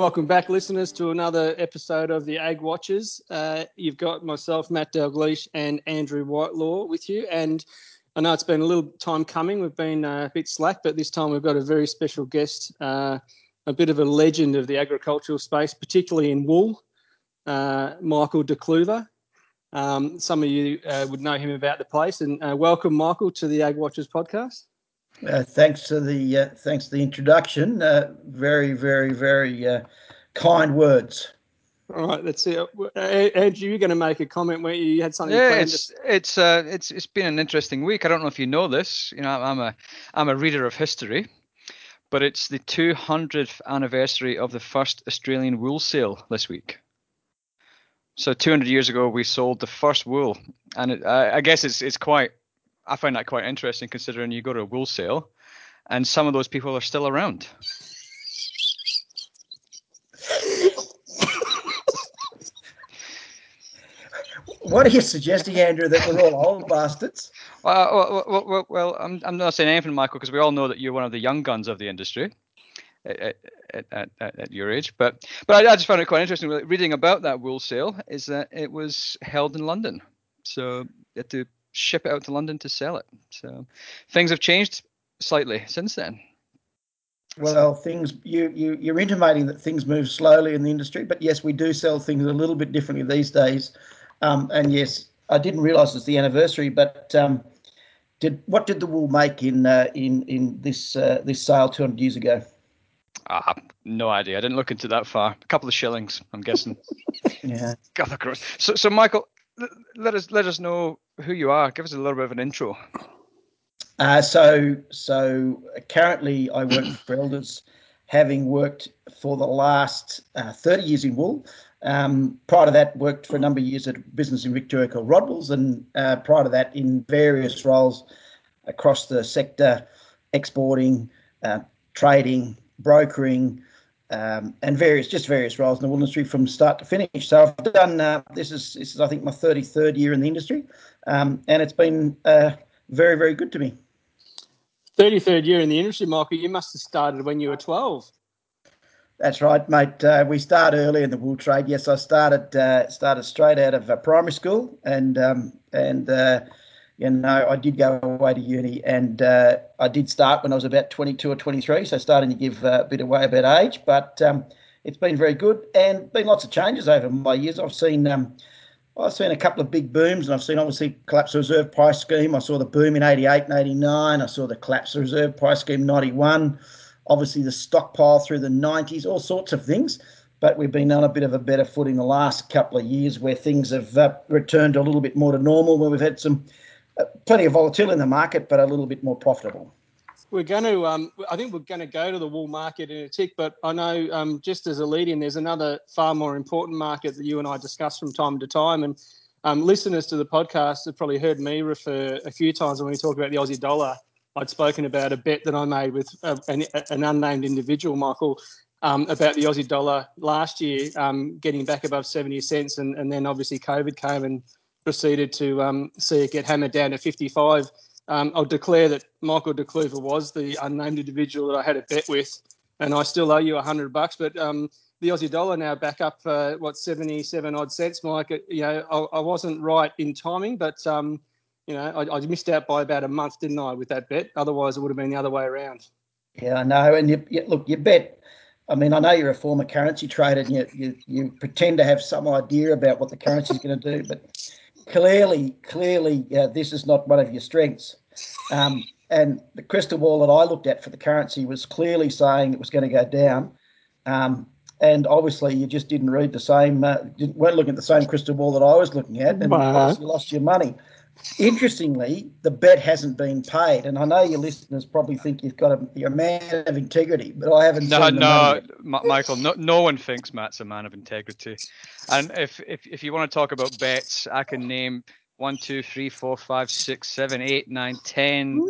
welcome back, listeners, to another episode of the Ag Watchers. Uh, you've got myself, Matt Dalgleish, and Andrew Whitelaw with you. And I know it's been a little time coming. We've been uh, a bit slack, but this time we've got a very special guest, uh, a bit of a legend of the agricultural space, particularly in wool, uh, Michael Decluver. Um, some of you uh, would know him about the place. And welcome, Michael, to the Ag Watchers podcast. Uh, thanks for the uh, thanks for the introduction. Uh, very, very, very uh, kind words. All right, let's see. Andrew, you're going to make a comment where you had something. Yeah, it's to... it's uh, it's it's been an interesting week. I don't know if you know this. You know, I'm a I'm a reader of history, but it's the 200th anniversary of the first Australian wool sale this week. So 200 years ago, we sold the first wool, and it, I, I guess it's it's quite I find that quite interesting considering you go to a wool sale and some of those people are still around. what are you suggesting, Andrew, that we're all old bastards? Well, well, well, well I'm, I'm not saying anything, Michael, because we all know that you're one of the young guns of the industry at, at, at, at your age. But but I, I, just found it quite interesting reading about that wool sale is that it was held in London. So you had to ship it out to London to sell it. So things have changed slightly since then. Well, things you you you're intimating that things move slowly in the industry, but yes, we do sell things a little bit differently these days. Um, and yes, I didn't realise it's the anniversary, but um, did what did the wool make in uh, in in this uh, this sale 200 years ago? Ah, no idea. I didn't look into that far. A couple of shillings, I'm guessing. yeah. God, So, so Michael, let us let us know who you are. Give us a little bit of an intro. Uh, so, so currently I work for Elders, having worked for the last uh, 30 years in wool. Um, prior to that, worked for a number of years at a business in Victoria called Rodwells, and uh, prior to that, in various roles across the sector, exporting, uh, trading, brokering, um, and various just various roles in the wool industry from start to finish. So I've done uh, this is this is I think my 33rd year in the industry, um, and it's been uh, very very good to me. 33rd year in the industry, Michael. You must have started when you were 12. That's right, mate. Uh, we start early in the wool trade. Yes, I started uh, started straight out of uh, primary school, and um, and uh, you know, I did go away to uni and uh, I did start when I was about 22 or 23, so starting to give a bit away about age, but um, it's been very good and been lots of changes over my years. I've seen um, I've seen a couple of big booms and I've seen obviously collapse the reserve price scheme. I saw the boom in 88 and 89. I saw the collapse the reserve price scheme 91. Obviously the stockpile through the 90s, all sorts of things. But we've been on a bit of a better footing the last couple of years where things have uh, returned a little bit more to normal, where we've had some plenty of volatility in the market, but a little bit more profitable. We're going to, um, I think we're going to go to the wool market in a tick, but I know um, just as a lead in, there's another far more important market that you and I discuss from time to time. And um, listeners to the podcast have probably heard me refer a few times when we talk about the Aussie dollar. I'd spoken about a bet that I made with a, an, an, unnamed individual, Michael, um, about the Aussie dollar last year um, getting back above 70 cents. And, and then obviously COVID came and proceeded to um, see it get hammered down to 55. Um, I'll declare that Michael Decluver was the unnamed individual that I had a bet with, and I still owe you a hundred bucks. But um, the Aussie dollar now back up, uh, what 77 odd cents, Mike. You know, I, I wasn't right in timing, but um, you know, I, I, missed out by about a month, didn't I, with that bet? Otherwise, it would have been the other way around. Yeah, I know. And you, you look, you bet. I mean, I know you're a former currency trader, and you, you, you pretend to have some idea about what the currency is going to do, but clearly, clearly, uh, this is not one of your strengths. Um, and the crystal ball that I looked at for the currency was clearly saying it was going to go down. Um, and obviously, you just didn't read the same, uh, weren't looking at the same crystal ball that I was looking at, and wow. you lost your money. Interestingly, the bet hasn't been paid, and I know your listeners probably think you've got a you're a man of integrity, but I haven't. No, no, Michael, no, no one thinks Matt's a man of integrity. And if, if if you want to talk about bets, I can name one, two, three, four, five, six, seven, eight, nine, ten.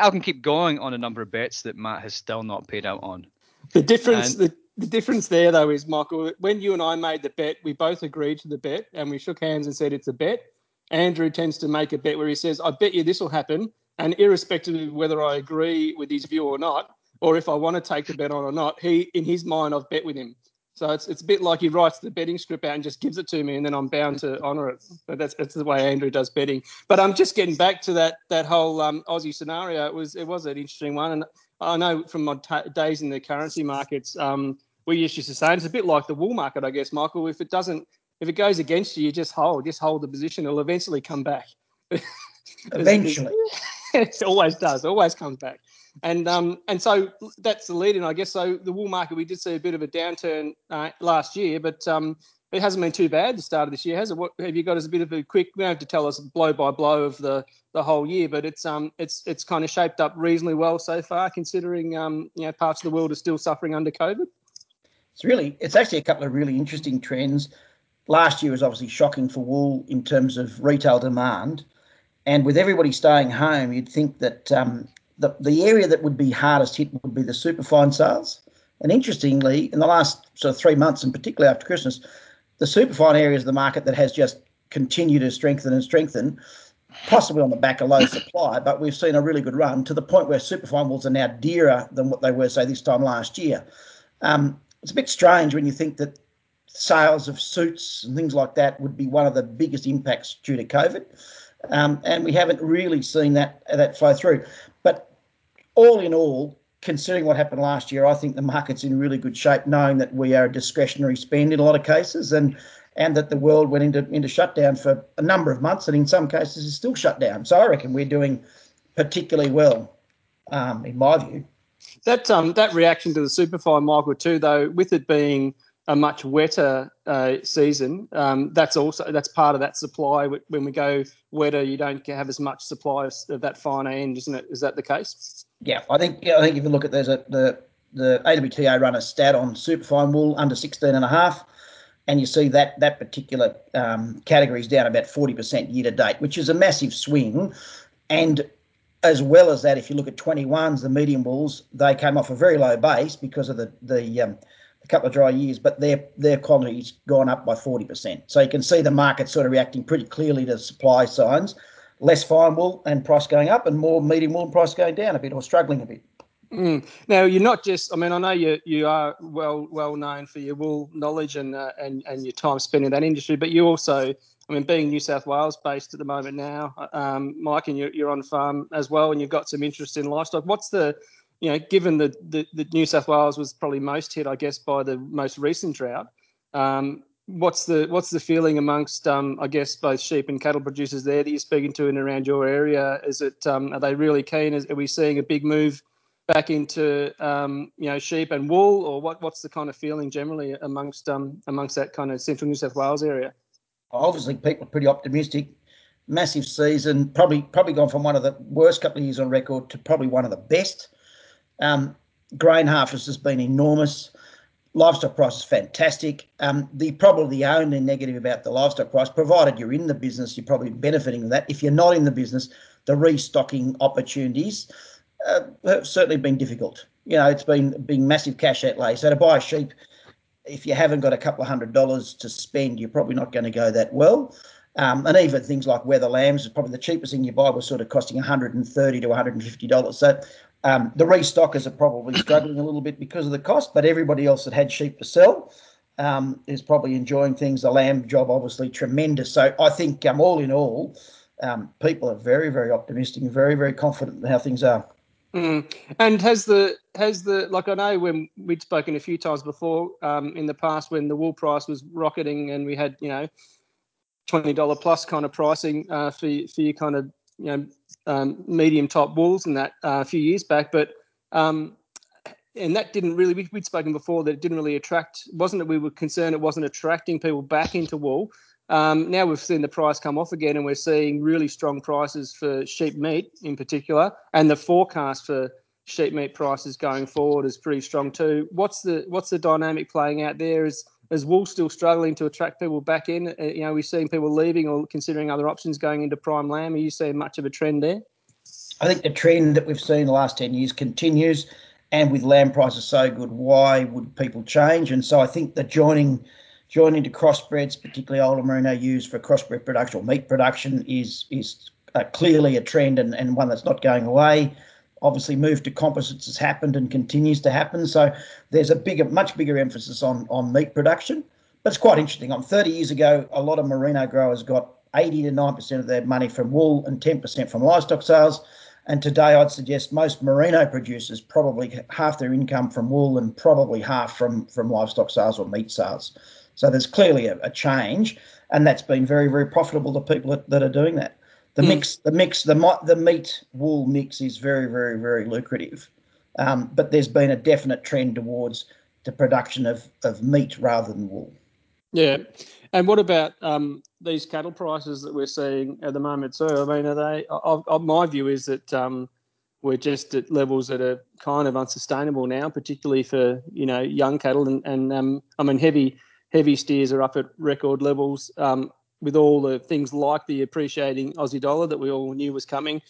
I can keep going on a number of bets that Matt has still not paid out on. The difference, and, the, the difference there though is Michael. When you and I made the bet, we both agreed to the bet, and we shook hands and said it's a bet Andrew tends to make a bet where he says, I bet you this will happen. And irrespective of whether I agree with his view or not, or if I want to take the bet on or not, he, in his mind, I've bet with him. So it's it's a bit like he writes the betting script out and just gives it to me, and then I'm bound to honour it. But that's that's the way Andrew does betting. But I'm just getting back to that that whole um, Aussie scenario. It was it was an interesting one, and I know from my t- days in the currency markets, um, we used to say it's a bit like the wool market, I guess, Michael. If it doesn't, if it goes against you, you just hold, just hold the position. It'll eventually come back. Eventually, it always does. Always comes back. And um and so that's the lead in, I guess. So the wool market, we did see a bit of a downturn uh, last year, but um it hasn't been too bad the start of this year, has it? What have you got as a bit of a quick? You don't have to tell us blow by blow of the the whole year, but it's um it's it's kind of shaped up reasonably well so far, considering um you know parts of the world are still suffering under COVID. It's really it's actually a couple of really interesting trends. Last year was obviously shocking for wool in terms of retail demand, and with everybody staying home, you'd think that um, the the area that would be hardest hit would be the superfine sales. And interestingly, in the last sort of three months, and particularly after Christmas, the superfine areas of the market that has just continued to strengthen and strengthen, possibly on the back of low supply, but we've seen a really good run to the point where superfine wools are now dearer than what they were, say, this time last year. Um, it's a bit strange when you think that sales of suits and things like that would be one of the biggest impacts due to COVID. Um, and we haven't really seen that that flow through. But all in all, considering what happened last year, I think the market's in really good shape, knowing that we are a discretionary spend in a lot of cases, and and that the world went into into shutdown for a number of months, and in some cases is still shut down. So I reckon we're doing particularly well, um, in my view. That um that reaction to the superfine, Michael, too, though, with it being a much wetter uh, season, um, that's also that's part of that supply. When we go wetter, you don't have as much supply of that finer end, isn't it? Is that the case? Yeah, I think yeah, I think if you look at there's a the the AWTA run a stat on superfine wool under 16 and a half, and you see that that particular um, category is down about 40% year to date, which is a massive swing. And as well as that, if you look at 21s, the medium wools, they came off a very low base because of the the um, couple of dry years, but their their quality's gone up by 40%. So you can see the market sort of reacting pretty clearly to supply signs less fine wool and price going up, and more medium wool and price going down a bit or struggling a bit. Mm. Now you're not just. I mean, I know you you are well well known for your wool knowledge and uh, and and your time spent in that industry, but you also, I mean, being New South Wales based at the moment now, um, Mike, and you're, you're on farm as well, and you've got some interest in livestock. What's the, you know, given that the, the New South Wales was probably most hit, I guess, by the most recent drought. Um, what's the what's the feeling amongst um, I guess both sheep and cattle producers there that you're speaking to and around your area? Is it um, are they really keen? Is, are we seeing a big move back into um, you know sheep and wool, or what? What's the kind of feeling generally amongst um, amongst that kind of central New South Wales area? Obviously, people are pretty optimistic. Massive season, probably probably gone from one of the worst couple of years on record to probably one of the best. Um, grain harvest has been enormous livestock price is fantastic. Um, the probably the only negative about the livestock price, provided you're in the business, you're probably benefiting from that. If you're not in the business, the restocking opportunities uh, have certainly been difficult. You know, it's been been massive cash outlay. So to buy a sheep, if you haven't got a couple of hundred dollars to spend, you're probably not going to go that well. Um, and even things like wether lambs is probably the cheapest thing you buy was sort of costing 130 to 150 dollars. So um, the restockers are probably struggling a little bit because of the cost, but everybody else that had sheep to sell um, is probably enjoying things. The lamb job, obviously, tremendous. So I think, um, all in all, um, people are very, very optimistic and very, very confident in how things are. Mm. And has the has the like I know when we'd spoken a few times before um, in the past when the wool price was rocketing and we had you know twenty dollar plus kind of pricing uh, for for your kind of you know um, medium top wools and that uh, a few years back, but um, and that didn't really we, would spoken before that it didn't really attract wasn't that we were concerned it wasn't attracting people back into wool. Um, now we've seen the price come off again and we're seeing really strong prices for sheep meat in particular and the forecast for sheep meat prices going forward is pretty strong too. What's the what's the dynamic playing out there is is wool still struggling to attract people back in? Uh, you know, we've seen people leaving or considering other options going into prime lamb. Are you seeing much of a trend there? I think the trend that we've seen the last 10 years continues. And with lamb prices so good, why would people change? And so I think the joining joining to crossbreds, particularly older merino used for crossbred production or meat production, is is uh, clearly a trend and, and one that's not going away. Obviously move to composites has happened and continues to happen. So there's a bigger, much bigger emphasis on on meat production. But it's quite interesting. On 30 years ago, a lot of merino growers got 80 to 9% of their money from wool and 10% from livestock sales. And today, I'd suggest most merino producers probably half their income from wool and probably half from, from livestock sales or meat sales. So there's clearly a, a change, and that's been very, very profitable to people that, that are doing that. The mm. mix, the mix, the the meat wool mix is very, very, very lucrative. Um, but there's been a definite trend towards the production of, of meat rather than wool. Yeah. And what about um, these cattle prices that we're seeing at the moment, too? I mean, are they? I, I, my view is that um, we're just at levels that are kind of unsustainable now, particularly for you know young cattle, and, and um, I mean heavy heavy steers are up at record levels. Um, with all the things like the appreciating Aussie dollar that we all knew was coming,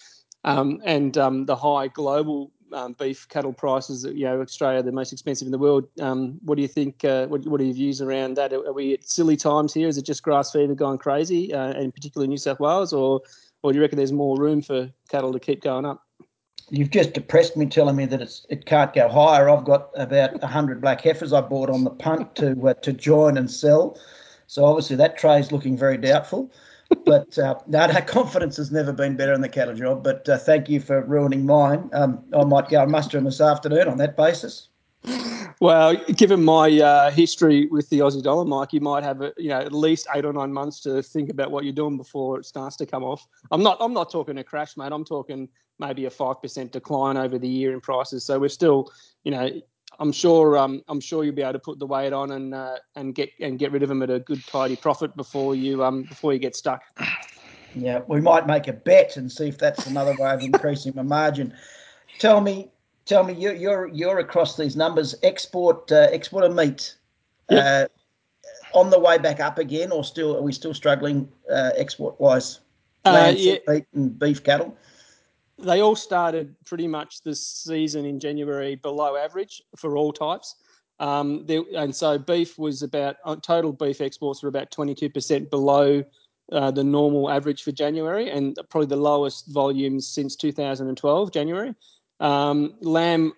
um, and um, the high global um, beef cattle prices. That, you know, Australia the most expensive in the world. Um, what do you think? Uh, what, what, are your views around that? Are, are, we at silly times here? Is it just grass fever going crazy, uh, and particularly New South Wales, or or do you reckon there's more room for cattle to keep going up? You've just depressed me telling me that it's it can't go higher. I've got about hundred black heifers I bought on the punt to uh, to join and sell. So obviously that trade's looking very doubtful. but uh, no, confidence has never been better in the cattle job. But uh, thank you for ruining mine. Um, I might go and muster him this afternoon on that basis. Well, given my uh, history with the Aussie dollar, Mike, you might have you know at least eight or nine months to think about what you're doing before it starts to come off. I'm not I'm not talking a crash, mate. I'm talking maybe a five percent decline over the year in prices. So we're still, you know, I'm sure um, I'm sure you'll be able to put the weight on and uh, and get and get rid of them at a good tidy profit before you um before you get stuck. Yeah, we might make a bet and see if that's another way of increasing my margin. Tell me, tell me, you're you're you're across these numbers. Export uh, export of meat. Yep. Uh, on the way back up again, or still are we still struggling uh, export wise? Uh, yeah. meat and beef cattle they all started pretty much this season in January below average for all types. Um, there, and so beef was about uh, total beef exports were about 22% below uh, the normal average for January, and probably the lowest volumes since 2012 January. Um, lamb,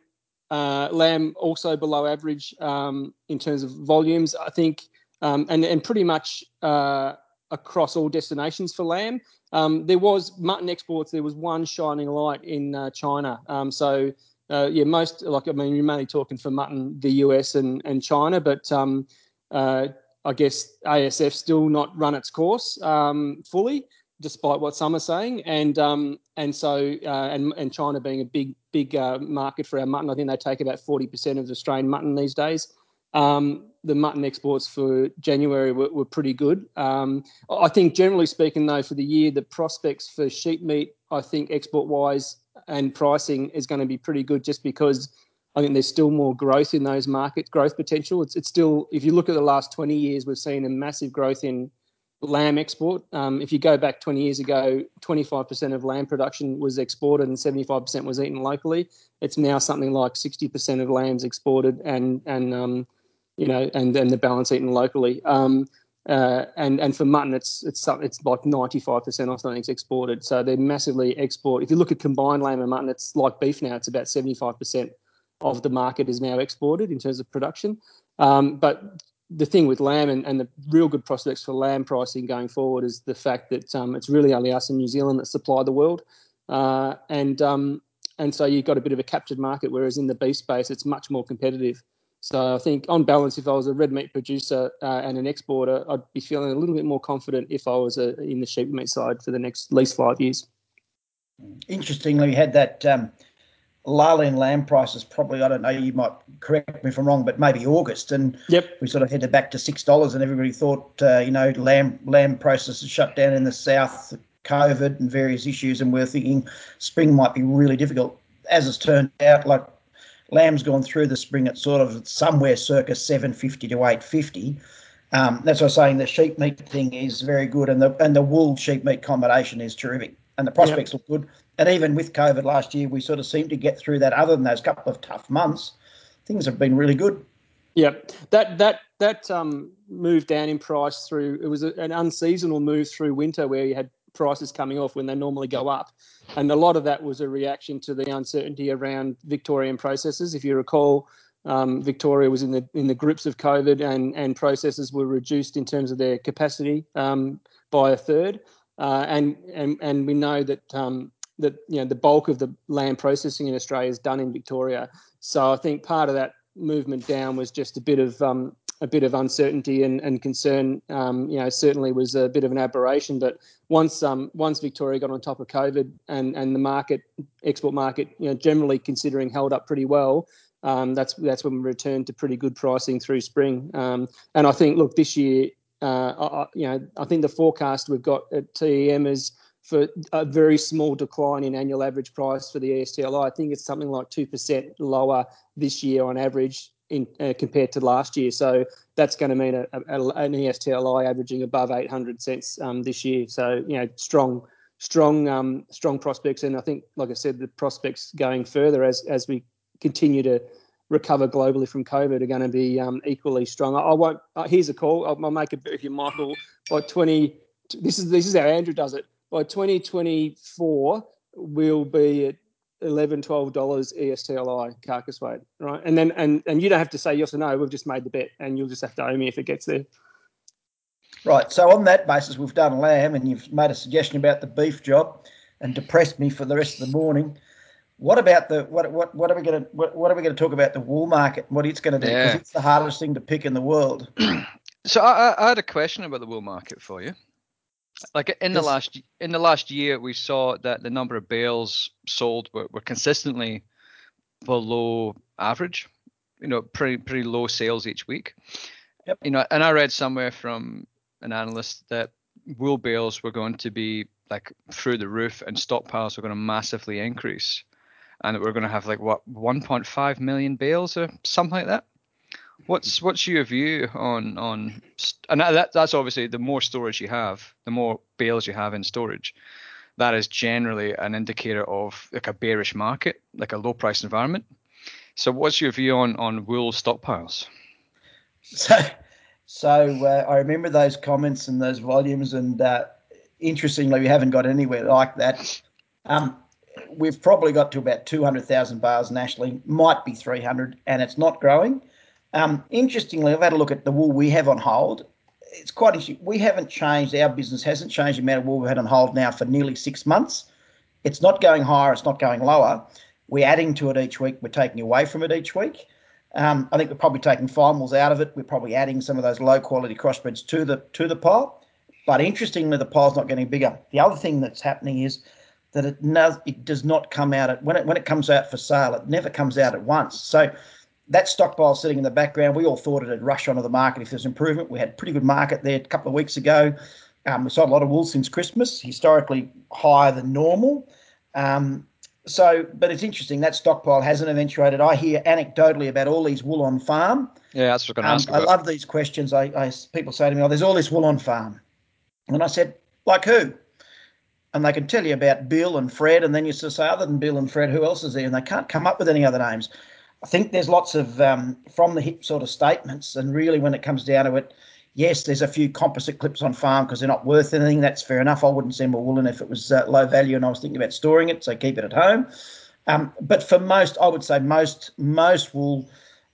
uh, lamb also below average um, in terms of volumes, I think, um, and and pretty much uh, across all destinations for lamb. Um, there was mutton exports. There was one shining light in uh, China. Um, so uh, yeah, most like I mean, you're mainly talking for mutton, the US and and China, but um, uh, I guess ASF still not run its course um, fully, despite what some are saying. And um, and so uh, and and China being a big big uh, market for our mutton, I think they take about forty percent of Australian mutton these days. Um, the mutton exports for January were, were pretty good. Um, I think, generally speaking, though, for the year, the prospects for sheep meat, I think, export wise and pricing is going to be pretty good just because I think there's still more growth in those markets, growth potential. It's, it's still, if you look at the last 20 years, we've seen a massive growth in lamb export. Um, if you go back 20 years ago, 25% of lamb production was exported and 75% was eaten locally. It's now something like 60% of lambs exported and and um, you know, and then the balance eaten locally. Um, uh, and and for mutton, it's it's it's like ninety five percent or something's exported. So they're massively export. If you look at combined lamb and mutton, it's like beef now. It's about seventy five percent of the market is now exported in terms of production. Um, but the thing with lamb and, and the real good prospects for lamb pricing going forward is the fact that um, it's really only us in New Zealand that supply the world, uh, and um, and so you've got a bit of a captured market. Whereas in the beef space, it's much more competitive. So I think on balance, if I was a red meat producer uh, and an exporter, I'd be feeling a little bit more confident if I was a, in the sheep meat side for the next at least five years. Interestingly, we had that um, lull in lamb prices. Probably, I don't know. You might correct me if I'm wrong, but maybe August, and yep. we sort of headed back to six dollars, and everybody thought, uh, you know, lamb lamb processes shut down in the south, COVID and various issues, and we're thinking spring might be really difficult. As it's turned out, like lamb's gone through the spring at sort of somewhere circa 750 to 850. Um, that's why I'm saying the sheep meat thing is very good, and the and the wool sheep meat combination is terrific, and the prospects yep. look good. And even with COVID last year, we sort of seemed to get through that. Other than those couple of tough months, things have been really good. Yeah, that that that um, move down in price through it was an unseasonal move through winter where you had prices coming off when they normally go up. And a lot of that was a reaction to the uncertainty around Victorian processes. If you recall, um, Victoria was in the in the grips of COVID, and and processes were reduced in terms of their capacity um, by a third. Uh, and and and we know that um, that you know the bulk of the land processing in Australia is done in Victoria. So I think part of that movement down was just a bit of um, a bit of uncertainty and, and concern. Um, you know, certainly was a bit of an aberration. But once um, once Victoria got on top of COVID and and the market export market, you know, generally considering held up pretty well. Um, that's that's when we returned to pretty good pricing through spring. Um, and I think, look, this year, uh, I, you know, I think the forecast we've got at TEM is for a very small decline in annual average price for the ESTLI. I think it's something like 2% lower this year on average in, uh, compared to last year. So that's going to mean a, a, an ESTLI averaging above 800 cents um, this year. So, you know, strong, strong, um, strong prospects. And I think, like I said, the prospects going further as, as we continue to recover globally from COVID are going to be um, equally strong. I, I won't. Uh, here's a call. I'll, I'll make it with you, Michael. By 20, this is this is how Andrew does it by 2024 we'll be at 11 12 dollars estli carcass weight right? And then and and you don't have to say yes or no we've just made the bet and you'll just have to owe me if it gets there. Right so on that basis we've done lamb and you've made a suggestion about the beef job and depressed me for the rest of the morning. What about the what what what are we going to what, what are we going to talk about the wool market what it's going to do? Because yeah. it's the hardest thing to pick in the world. So I, I had a question about the wool market for you like in the last in the last year, we saw that the number of bales sold were, were consistently below average. You know, pretty pretty low sales each week. Yep. You know, and I read somewhere from an analyst that wool bales were going to be like through the roof, and stockpiles were going to massively increase, and that we're going to have like what 1.5 million bales or something like that. What's what's your view on on and that that's obviously the more storage you have, the more bales you have in storage. That is generally an indicator of like a bearish market, like a low price environment. So, what's your view on on wool stockpiles? So, so uh, I remember those comments and those volumes, and uh, interestingly, we haven't got anywhere like that. Um, we've probably got to about 200,000 bales nationally, might be 300, and it's not growing. Um, interestingly, I've had a look at the wool we have on hold. It's quite interesting. We haven't changed, our business hasn't changed the amount of wool we've had on hold now for nearly six months. It's not going higher, it's not going lower. We're adding to it each week, we're taking away from it each week. Um, I think we're probably taking finals out of it. We're probably adding some of those low quality crossbreds to the to the pile. But interestingly, the pile's not getting bigger. The other thing that's happening is that it, no, it does not come out at when it when it comes out for sale. It never comes out at once. So that stockpile sitting in the background, we all thought it'd rush onto the market if there's improvement. We had a pretty good market there a couple of weeks ago. Um, we sold a lot of wool since Christmas, historically higher than normal. Um, so, but it's interesting that stockpile hasn't eventuated. I hear anecdotally about all these wool on farm. Yeah, that's what I'm going to um, ask. About. I love these questions. I, I people say to me, "Oh, there's all this wool on farm," and I said, "Like who?" And they can tell you about Bill and Fred, and then you say, "Other than Bill and Fred, who else is there?" And they can't come up with any other names. I think there's lots of um, from the hip sort of statements, and really when it comes down to it, yes, there's a few composite clips on farm because they're not worth anything. That's fair enough. I wouldn't send my woolen if it was uh, low value and I was thinking about storing it, so keep it at home. Um, but for most, I would say most most wool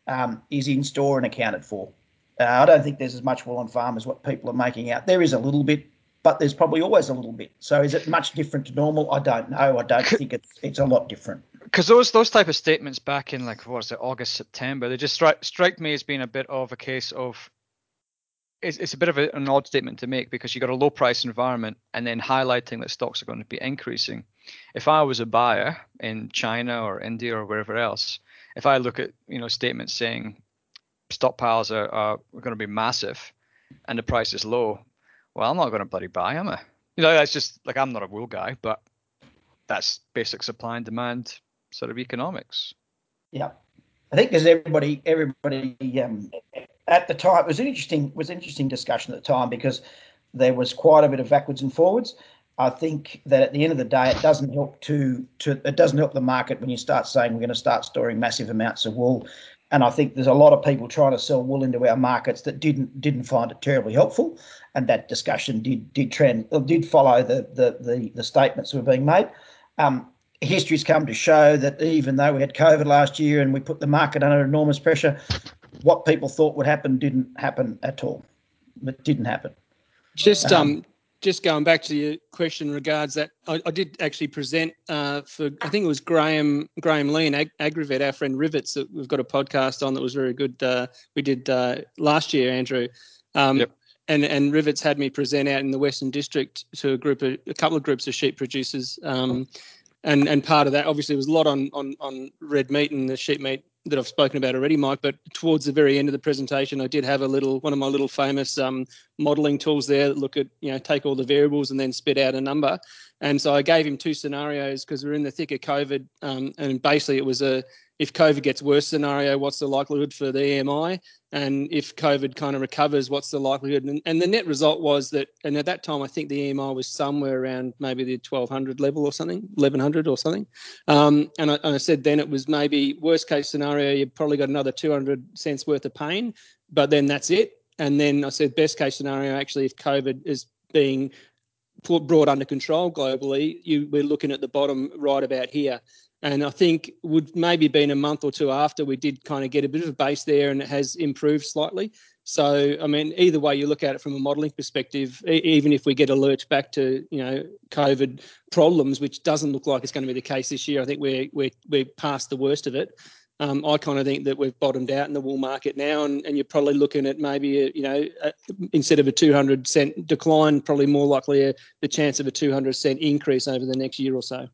um, is in store and accounted for. Uh, I don't think there's as much wool on farm as what people are making out. There is a little bit, but there's probably always a little bit. So is it much different to normal? I don't know. I don't think it's it's a lot different because those those type of statements back in like what was it August September they just strike strike me as being a bit of a case of it's, it's a bit of a, an odd statement to make because you got a low price environment and then highlighting that stocks are going to be increasing. If I was a buyer in China or India or wherever else, if I look at you know statements saying stockpiles are, are going to be massive and the price is low, well I'm not going to bloody buy, am I? You know that's just like I'm not a wool guy, but that's basic supply and demand sort of economics. Yeah, I think there's everybody, everybody um, at the time. It was an interesting, was an interesting discussion at the time because there was quite a bit of backwards and forwards. I think that at the end of the day, it doesn't help to to it doesn't help the market when you start saying we're going to start storing massive amounts of wool. and I think there's a lot of people trying to sell wool into our markets that didn't didn't find it terribly helpful, and that discussion did did trend did follow the the the, the statements that were being made. Um, history's come to show that even though we had COVID last year and we put the market under enormous pressure, what people thought would happen didn't happen at all. It didn't happen. Just um, um just going back to your question regards that, I, I did actually present uh, for I think it was Graham Graham Lee and Ag- Agrivet, our friend Rivets, that we've got a podcast on that was very good. Uh, we did uh, last year, Andrew. Um, yep. And, and Rivets had me present out in the Western District to a group of a couple of groups of sheep producers, um, and and part of that obviously was a lot on on on red meat and the sheep meat that I've spoken about already, Mike. But towards the very end of the presentation, I did have a little one of my little famous um, modelling tools there that look at you know take all the variables and then spit out a number. And so I gave him two scenarios because we're in the thick of COVID, um, and basically it was a if COVID gets worse scenario, what's the likelihood for the EMI? And if COVID kind of recovers, what's the likelihood? And, and, the net result was that, and at that time, I think the EMI was somewhere around maybe the 1200 level or something, 1100 or something. Um, and, I, and, I, said then it was maybe worst case scenario, you've probably got another 200 cents worth of pain, but then that's it. And then I said best case scenario, actually, if COVID is being brought under control globally, you, we're looking at the bottom right about here. And I think would maybe been a month or two after we did kind of get a bit of a base there, and it has improved slightly. So I mean, either way you look at it from a modelling perspective, even if we get a lurch back to you know COVID problems, which doesn't look like it's going to be the case this year, I think we're we're we're past the worst of it. Um, I kind of think that we've bottomed out in the wool market now, and, and you're probably looking at maybe a, you know a, instead of a 200 cent decline, probably more likely a, the chance of a 200 cent increase over the next year or so.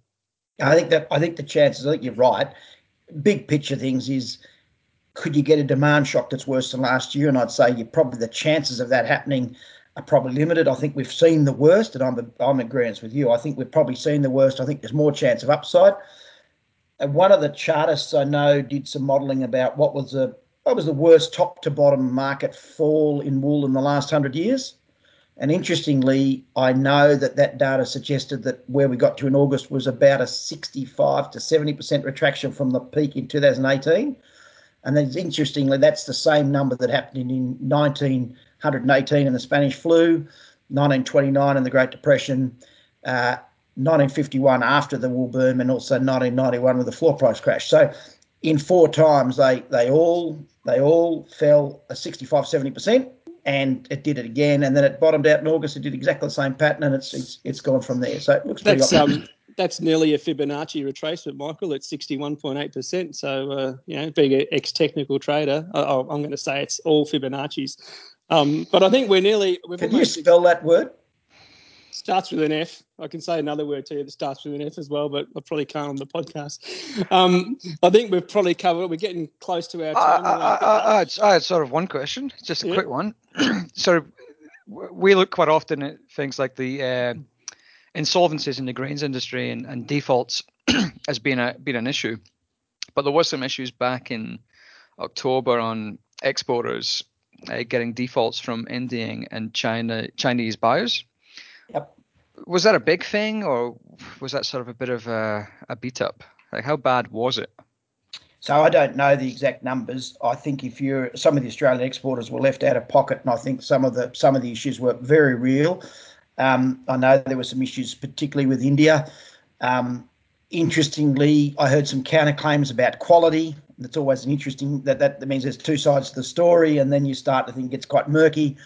I think that I think the chances. I think you're right. Big picture things is could you get a demand shock that's worse than last year? And I'd say you probably the chances of that happening are probably limited. I think we've seen the worst, and I'm I'm in agreement with you. I think we've probably seen the worst. I think there's more chance of upside. And one of the chartists I know did some modelling about what was the what was the worst top to bottom market fall in wool in the last hundred years. And interestingly, I know that that data suggested that where we got to in August was about a 65 to 70% retraction from the peak in 2018. And then interestingly, that's the same number that happened in 1918 in the Spanish flu, 1929 in the Great Depression, uh, 1951 after the wool boom, and also 1991 with the floor price crash. So in four times, they they all they all fell a 65, 70 percent and it did it again, and then it bottomed out in August. It did exactly the same pattern, and it's it's, it's gone from there. So it looks pretty. That's um, that's nearly a Fibonacci retracement, Michael. It's sixty one point eight percent. So uh, you know, being an ex technical trader, I, I'm going to say it's all Fibonacci's. Um, but I think we're nearly. Can you spell that word? Starts with an F. I can say another word to you that starts with an F as well, but I probably can't on the podcast. Um, I think we've probably covered. We're getting close to our time. I, I, I, had, I, had, sort of one question, just a yeah. quick one. so we look quite often at things like the uh, insolvencies in the grains industry and, and defaults as being a being an issue, but there were some issues back in October on exporters uh, getting defaults from Indian and China Chinese buyers. Yep. Was that a big thing, or was that sort of a bit of a, a beat up? Like, how bad was it? So I don't know the exact numbers. I think if you're some of the Australian exporters were left out of pocket, and I think some of the some of the issues were very real. Um, I know there were some issues, particularly with India. Um, interestingly, I heard some counterclaims about quality. That's always an interesting that, that means there's two sides to the story, and then you start to think it's quite murky.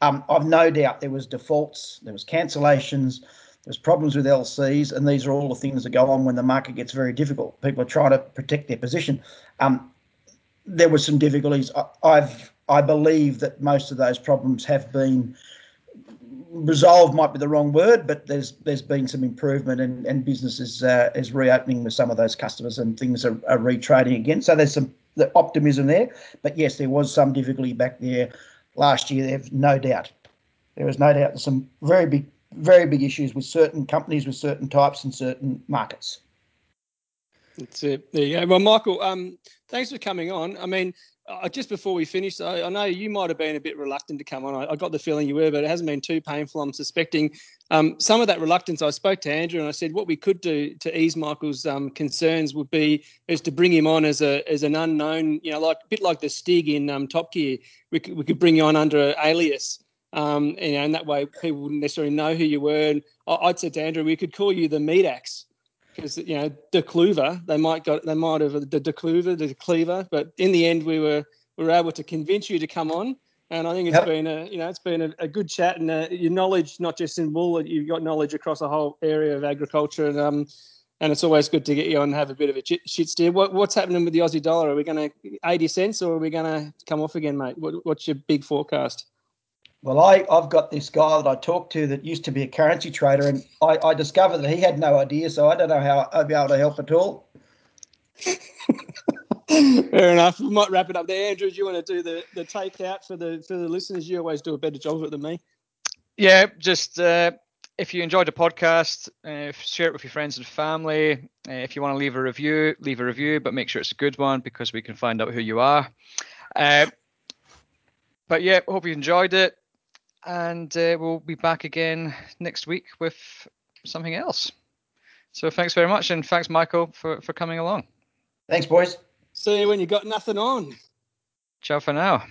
Um, I've no doubt there was defaults, there was cancellations, there's problems with LCs, and these are all the things that go on when the market gets very difficult. People are trying to protect their position. Um, there were some difficulties. I, I've I believe that most of those problems have been resolved. Might be the wrong word, but there's there's been some improvement, and and business is uh, is reopening with some of those customers, and things are, are retrading again. So there's some the optimism there. But yes, there was some difficulty back there last year. There's no doubt. There is no doubt some very big, very big issues with certain companies, with certain types and certain markets. That's it. There you go. Well, Michael, um, thanks for coming on. I mean, uh, just before we finish, I, know you might have been a bit reluctant to come on. I, I, got the feeling you were, but it hasn't been too painful. I'm suspecting um, some of that reluctance. I spoke to Andrew and I said what we could do to ease Michael's um, concerns would be is to bring him on as a as an unknown, you know, like a bit like the Stig in um, Top Gear. We could, we could bring you on under an alias. Um, you know, and that way people wouldn't necessarily know who you were. And I, would said to Andrew, we could call you the meat axe because you know De Clover, they might got they might have the De Clover, the Cleaver, but in the end we were we were able to convince you to come on. And I think it's yep. been a you know it's been a, a good chat and uh, your knowledge not just in wool you've got knowledge across the whole area of agriculture and um and it's always good to get you on and have a bit of a shit, shit steer. What, what's happening with the Aussie dollar? Are we going to 80 cents or are we going to come off again, mate? What, what's your big forecast? Well, I, I've got this guy that I talked to that used to be a currency trader, and I, I discovered that he had no idea, so I don't know how I'd be able to help at all. Fair enough. We might wrap it up there. Andrew, do you want to do the, the takeout for the for the listeners? You always do a better job of it than me. Yeah, just uh, if you enjoyed the podcast, uh, share it with your friends and family. Uh, if you want to leave a review, leave a review, but make sure it's a good one because we can find out who you are. Uh, but yeah, hope you enjoyed it and uh, we'll be back again next week with something else. So thanks very much, and thanks, Michael, for, for coming along. Thanks, boys. See you when you got nothing on. Ciao for now.